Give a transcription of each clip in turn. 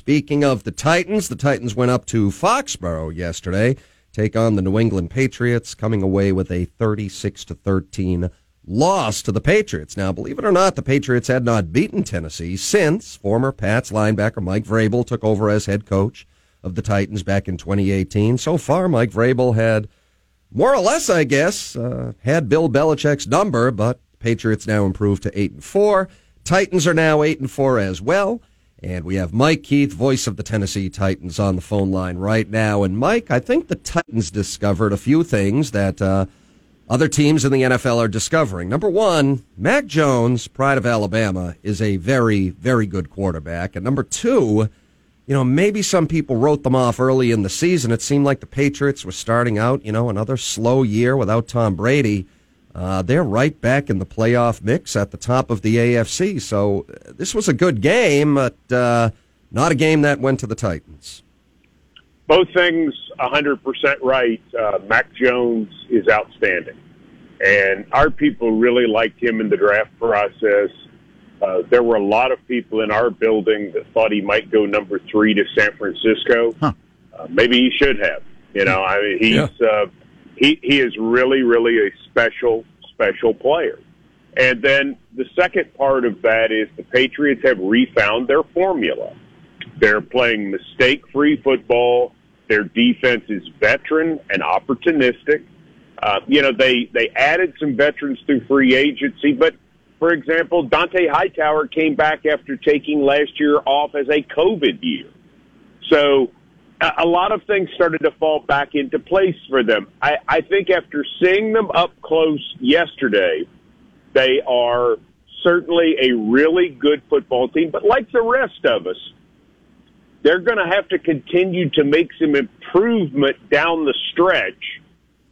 Speaking of the Titans, the Titans went up to Foxborough yesterday, take on the New England Patriots, coming away with a 36 to 13 loss to the Patriots. Now, believe it or not, the Patriots had not beaten Tennessee since former Pats linebacker Mike Vrabel took over as head coach of the Titans back in 2018. So far, Mike Vrabel had more or less, I guess, uh, had Bill Belichick's number, but Patriots now improved to eight and four. Titans are now eight and four as well. And we have Mike Keith, voice of the Tennessee Titans, on the phone line right now. And Mike, I think the Titans discovered a few things that uh, other teams in the NFL are discovering. Number one, Mac Jones, pride of Alabama, is a very, very good quarterback. And number two, you know, maybe some people wrote them off early in the season. It seemed like the Patriots were starting out, you know, another slow year without Tom Brady. Uh, they're right back in the playoff mix at the top of the AFC. So uh, this was a good game, but uh, not a game that went to the Titans. Both things 100% right. Uh, Mac Jones is outstanding. And our people really liked him in the draft process. Uh, there were a lot of people in our building that thought he might go number three to San Francisco. Huh. Uh, maybe he should have. You know, I mean, he's yeah. He he is really really a special special player. And then the second part of that is the Patriots have refound their formula. They're playing mistake free football. Their defense is veteran and opportunistic. Uh, you know, they, they added some veterans through free agency, but for example, Dont'a Hightower came back after taking last year off as a COVID year. So a lot of things started to fall back into place for them. I, I think after seeing them up close yesterday, they are certainly a really good football team. But like the rest of us, they're going to have to continue to make some improvement down the stretch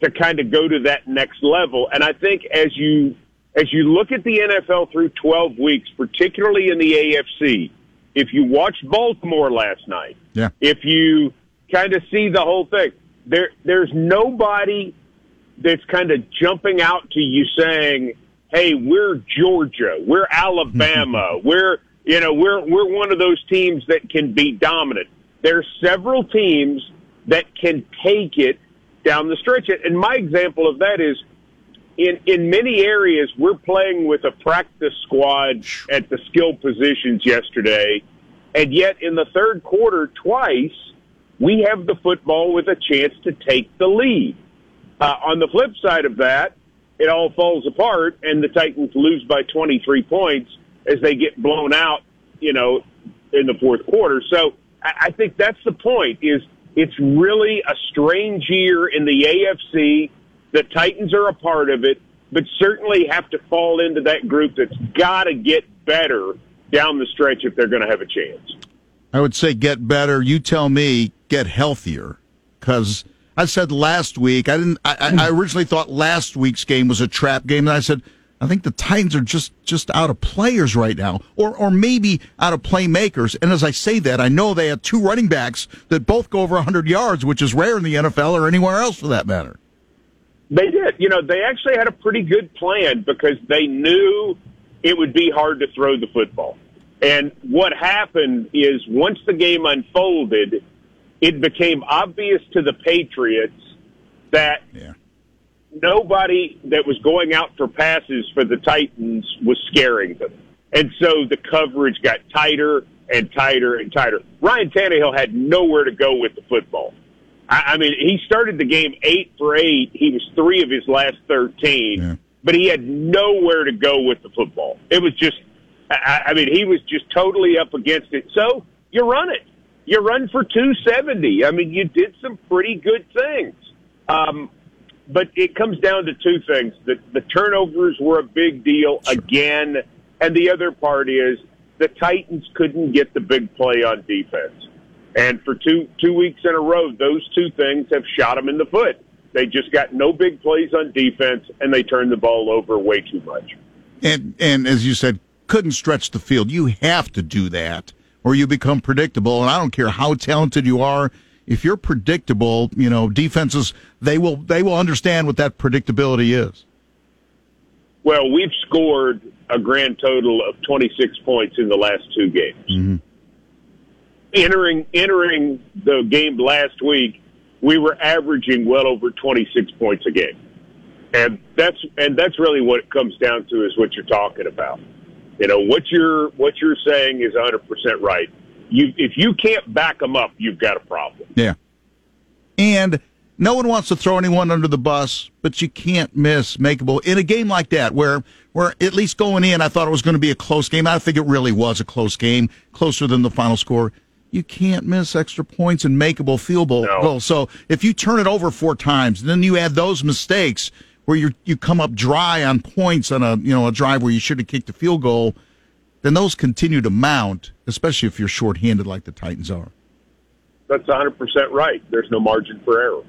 to kind of go to that next level. And I think as you as you look at the NFL through 12 weeks, particularly in the AFC, if you watched Baltimore last night, yeah. if you kind of see the whole thing. There, there's nobody that's kind of jumping out to you saying, "Hey, we're Georgia, we're Alabama, we're you know we're we're one of those teams that can be dominant." There's several teams that can take it down the stretch. And my example of that is in in many areas we're playing with a practice squad at the skill positions yesterday, and yet in the third quarter twice we have the football with a chance to take the lead. Uh, on the flip side of that, it all falls apart and the Titans lose by 23 points as they get blown out, you know, in the fourth quarter. So I, I think that's the point is it's really a strange year in the AFC. The Titans are a part of it, but certainly have to fall into that group that's got to get better down the stretch if they're going to have a chance. I would say get better. You tell me, get healthier. Because I said last week, I didn't. I, I, originally thought last week's game was a trap game, and I said I think the Titans are just just out of players right now, or or maybe out of playmakers. And as I say that, I know they had two running backs that both go over 100 yards, which is rare in the NFL or anywhere else for that matter. They did. You know, they actually had a pretty good plan because they knew it would be hard to throw the football. And what happened is once the game unfolded, it became obvious to the Patriots that yeah. nobody that was going out for passes for the Titans was scaring them. And so the coverage got tighter and tighter and tighter. Ryan Tannehill had nowhere to go with the football. I, I mean, he started the game eight for eight. He was three of his last 13, yeah. but he had nowhere to go with the football. It was just I, I mean, he was just totally up against it. So you run it. You run for 270. I mean, you did some pretty good things. Um, but it comes down to two things. The, the turnovers were a big deal again. And the other part is the Titans couldn't get the big play on defense. And for two, two weeks in a row, those two things have shot them in the foot. They just got no big plays on defense and they turned the ball over way too much. And, and as you said, couldn't stretch the field. You have to do that or you become predictable. And I don't care how talented you are. If you're predictable, you know, defenses, they will, they will understand what that predictability is. Well, we've scored a grand total of 26 points in the last two games. Mm-hmm. Entering entering the game last week, we were averaging well over 26 points a game, and that's and that's really what it comes down to is what you're talking about. You know what you're what you're saying is 100 percent right. You if you can't back them up, you've got a problem. Yeah, and no one wants to throw anyone under the bus, but you can't miss makeable in a game like that where where at least going in, I thought it was going to be a close game. I think it really was a close game, closer than the final score. You can't miss extra points and makeable field goal. No. So if you turn it over four times, and then you add those mistakes where you you come up dry on points on a you know a drive where you should have kicked a field goal, then those continue to mount, especially if you're shorthanded like the Titans are. That's 100% right. There's no margin for error.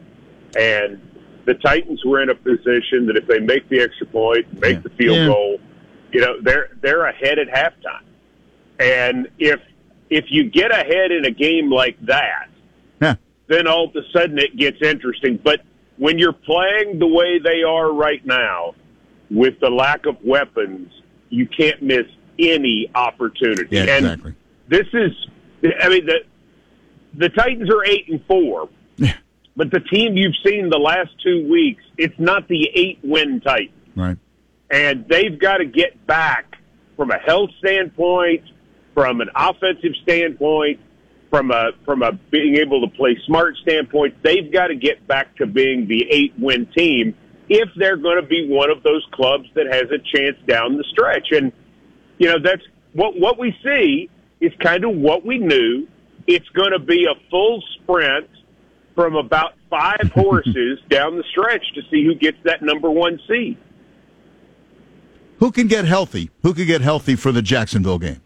And the Titans were in a position that if they make the extra point, make Yeah. the field Yeah. goal, you know, they're they're ahead at halftime. And if if you get ahead in a game like that, Yeah. then all of a sudden it gets interesting. But when you're playing the way they are right now, with the lack of weapons, you can't miss any opportunity. Yeah, and exactly. this is, I mean, the the Titans are eight and four, Yeah. but the team you've seen the last two weeks, it's not the eight win Titans, Right. and they've got to get back from a health standpoint, from an offensive standpoint, from a from a being able to play smart standpoint. They've got to get back to being the eight win team if they're going to be one of those clubs that has a chance down the stretch. And you know that's what what we see is kind of what we knew. It's going to be a full sprint from about five horses down the stretch to see who gets that number one seed. Who can get healthy? Who can get healthy for the Jacksonville game?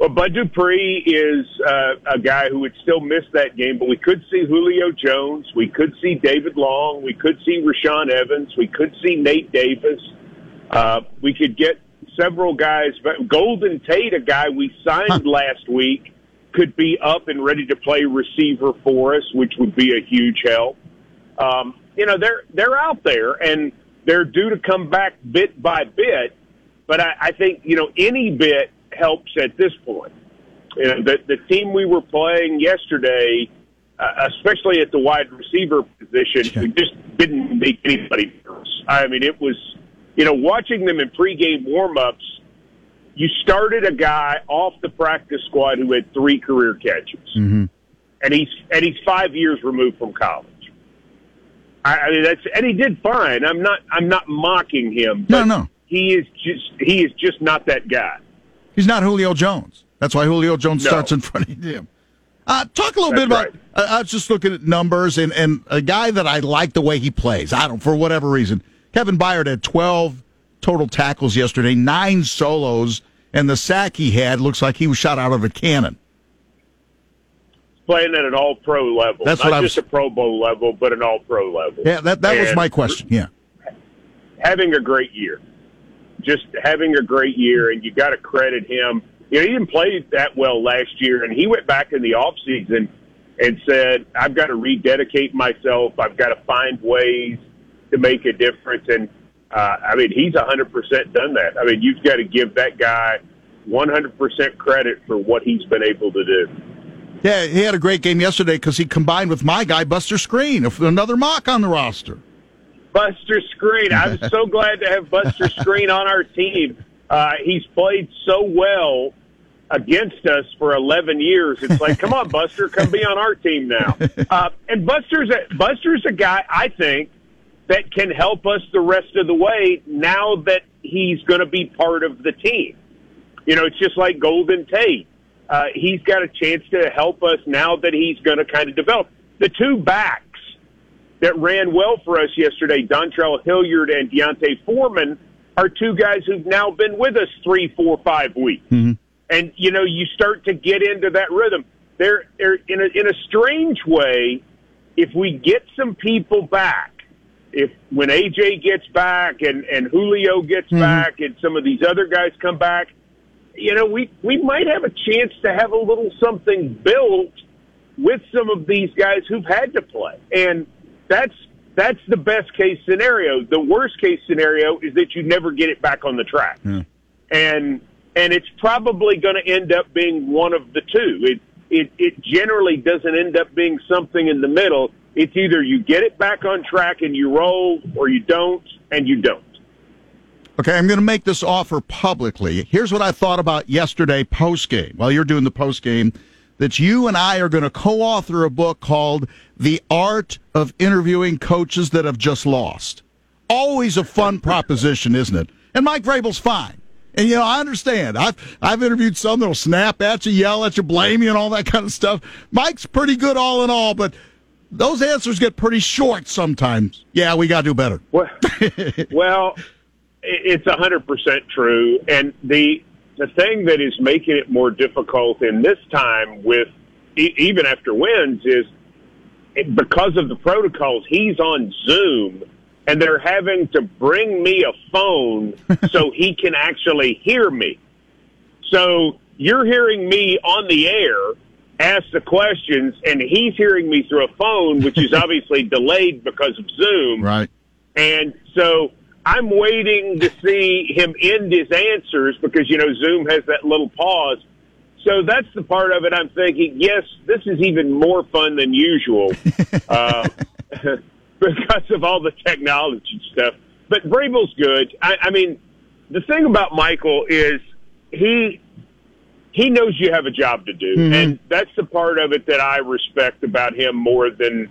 Well, Bud Dupree is uh, a guy who would still miss that game, but we could see Julio Jones. We could see David Long. We could see Rashaan Evans. We could see Nate Davis. Uh, we could get several guys. But Golden Tate, a guy we signed last week, could be up and ready to play receiver for us, which would be a huge help. Um, you know, they're they're out there and they're due to come back bit by bit. But I, I think you know any bit helps at this point. You know, the the team we were playing yesterday, uh, especially at the wide receiver position, we just didn't make anybody nervous. I mean, it was you know watching them in pregame warmups. You started a guy off the practice squad who had three career catches, Mm-hmm. and he's and he's five years removed from college. I, I mean that's and he did fine. I'm not I'm not mocking him. No, no. He is just he is just not that guy. He's not Julio Jones. That's why Julio Jones No. starts in front of him. Uh, talk a little That's bit about. right. Uh, I was just looking at numbers and, and a guy that I like the way he plays. I don't for whatever reason. Kevin Byard had twelve total tackles yesterday, nine solos, and the sack he had looks like he was shot out of a cannon. Playing at an all pro level. That's not what I just was- a pro bowl level, but an all pro level. Yeah, that that was my question. Yeah, having a great year. Just having a great year, and you got to credit him. You know, he didn't play that well last year, and he went back in the off season and said, "I've got to rededicate myself. I've got to find ways to make a difference." And uh, I mean, he's a hundred percent done that. I mean, you've got to give that guy one hundred percent credit for what he's been able to do. yeah, he had a great game yesterday because he combined with my guy Buster Skrine, another mock on the roster. Buster Skrine. I'm so glad to have Buster Skrine on our team. Uh, he's played so well against us for 11 years. It's like, come on, Buster, come be on our team now. Uh, and Buster's a, Buster's a guy I think that can help us the rest of the way now that he's going to be part of the team. You know, it's just like Golden Tate. Uh, he's got a chance to help us now that he's going to kind of develop. The two backs that ran well for us yesterday, Dontrell Hilliard and D'Onta Foreman, are two guys who've now been with us three, four, five weeks. Mm-hmm. And you know, you start to get into that rhythm. They're, they're in a in a strange way. If we get some people back, if when AJ gets back and and Julio gets mm-hmm. back and some of these other guys come back, you know, we we might have a chance to have a little something built with some of these guys who've had to play. And that's that's the best case scenario. The worst case scenario is that you never get it back on the track. Hmm. And and it's probably going to end up being one of the two. It it it generally doesn't end up being something in the middle. It's either you get it back on track and you roll, or you don't and you don't. Okay, I'm going to make this offer publicly. Here's what I thought about yesterday post game. While you're doing the post game, that you and I are going to co-author a book called "The Art of Interviewing Coaches That Have Just Lost." Always a fun proposition, isn't it? And Mike Vrabel's fine. And you know, I understand. I've I've interviewed some that'll snap at you, yell at you, blame you, and all that kind of stuff. Mike's pretty good all in all, but those answers get pretty short sometimes. Yeah, we got to do better. Well, well, it's a hundred percent true, and the the thing that is making it more difficult in this time with e- even after wins is it, because of the protocols. He's on Zoom, and they're having to bring me a phone so he can actually hear me. So you're hearing me on the air ask the questions, and he's hearing me through a phone, which is obviously delayed because of Zoom. Right. And so I'm waiting to see him end his answers because, you know, Zoom has that little pause. So that's the part of it I'm thinking, yes, this is even more fun than usual uh, because of all the technology stuff. But Vrabel's good. I, I mean, the thing about Michael is he he knows you have a job to do, Mhm. and that's the part of it that I respect about him more than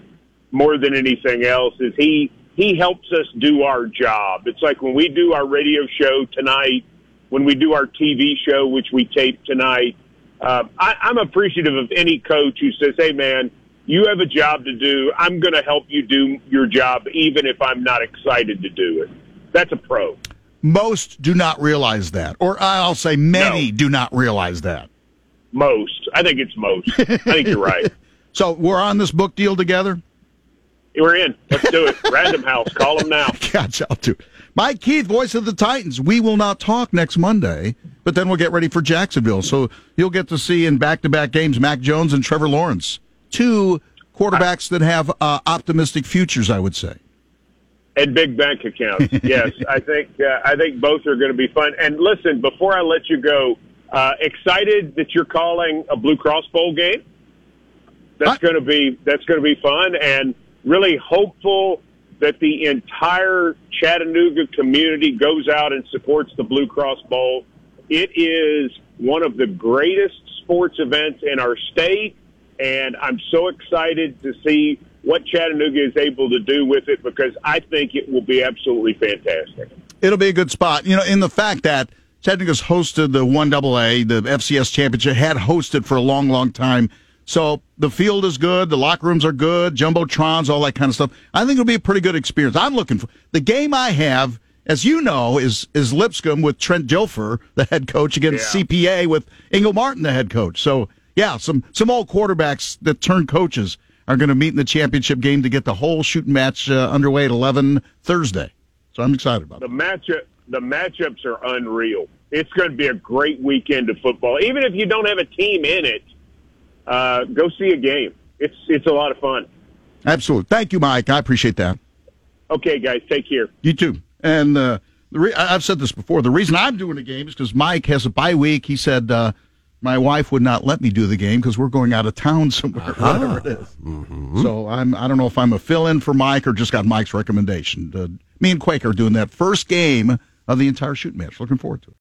more than anything else. Is he he helps us do our job. It's like when we do our radio show tonight, when we do our TV show, which we tape tonight. Uh, I, I'm appreciative of any coach who says, "Hey, man." You have a job to do. I'm going to help you do your job, even if I'm not excited to do it. That's a pro. Most do not realize that, or I'll say many No. do not realize that. Most. I think it's most. I think you're right. So we're on this book deal together. We're in. Let's do it. Random House. Call them now. Gotcha. I'll do. Mike Keith, voice of the Titans. We will not talk next Monday, but then we'll get ready for Jacksonville. So you'll get to see in back-to-back games Mac Jones and Trevor Lawrence, two quarterbacks that have uh, optimistic futures. I would say. And big bank accounts. Yes, I think uh, I think both are going to be fun. And listen, before I let you go, uh, excited that you're calling a Blue Cross Bowl game. That's going to be that's going to be fun, and really hopeful that the entire Chattanooga community goes out and supports the Blue Cross Bowl. It is one of the greatest sports events in our state, and I'm so excited to see what Chattanooga is able to do with it because I think it will be absolutely fantastic. It'll be a good spot. You know, in the fact that Chattanooga's hosted the one AA, the FCS championship, had hosted for a long, long time. So the field is good, the locker rooms are good, jumbotrons, all that kind of stuff. I think it'll be a pretty good experience. I'm looking for the game I have, as you know, is is Lipscomb with Trent Dilfer, the head coach, against Yeah. CPA with Ingle Martin, the head coach. So yeah, some some old quarterbacks that turn coaches are going to meet in the championship game to get the whole shooting match uh, underway at 11 Thursday. So I'm excited about it. The matchup, the matchups are unreal. It's going to be a great weekend of football. Even if you don't have a team in it, uh, go see a game. It's it's a lot of fun. Absolutely. Thank you, Mike. I appreciate that. Okay, guys, take care. You too. And uh, the re- I- I've said this before. The reason I'm doing the game is because Mike has a bye week. He said uh, my wife would not let me do the game because we're going out of town somewhere, whatever it is. So I'm. I don't know if I'm a fill-in for Mike or just got Mike's recommendation. Uh, me and Quake are doing that first game of the entire shoot match. Looking forward to it.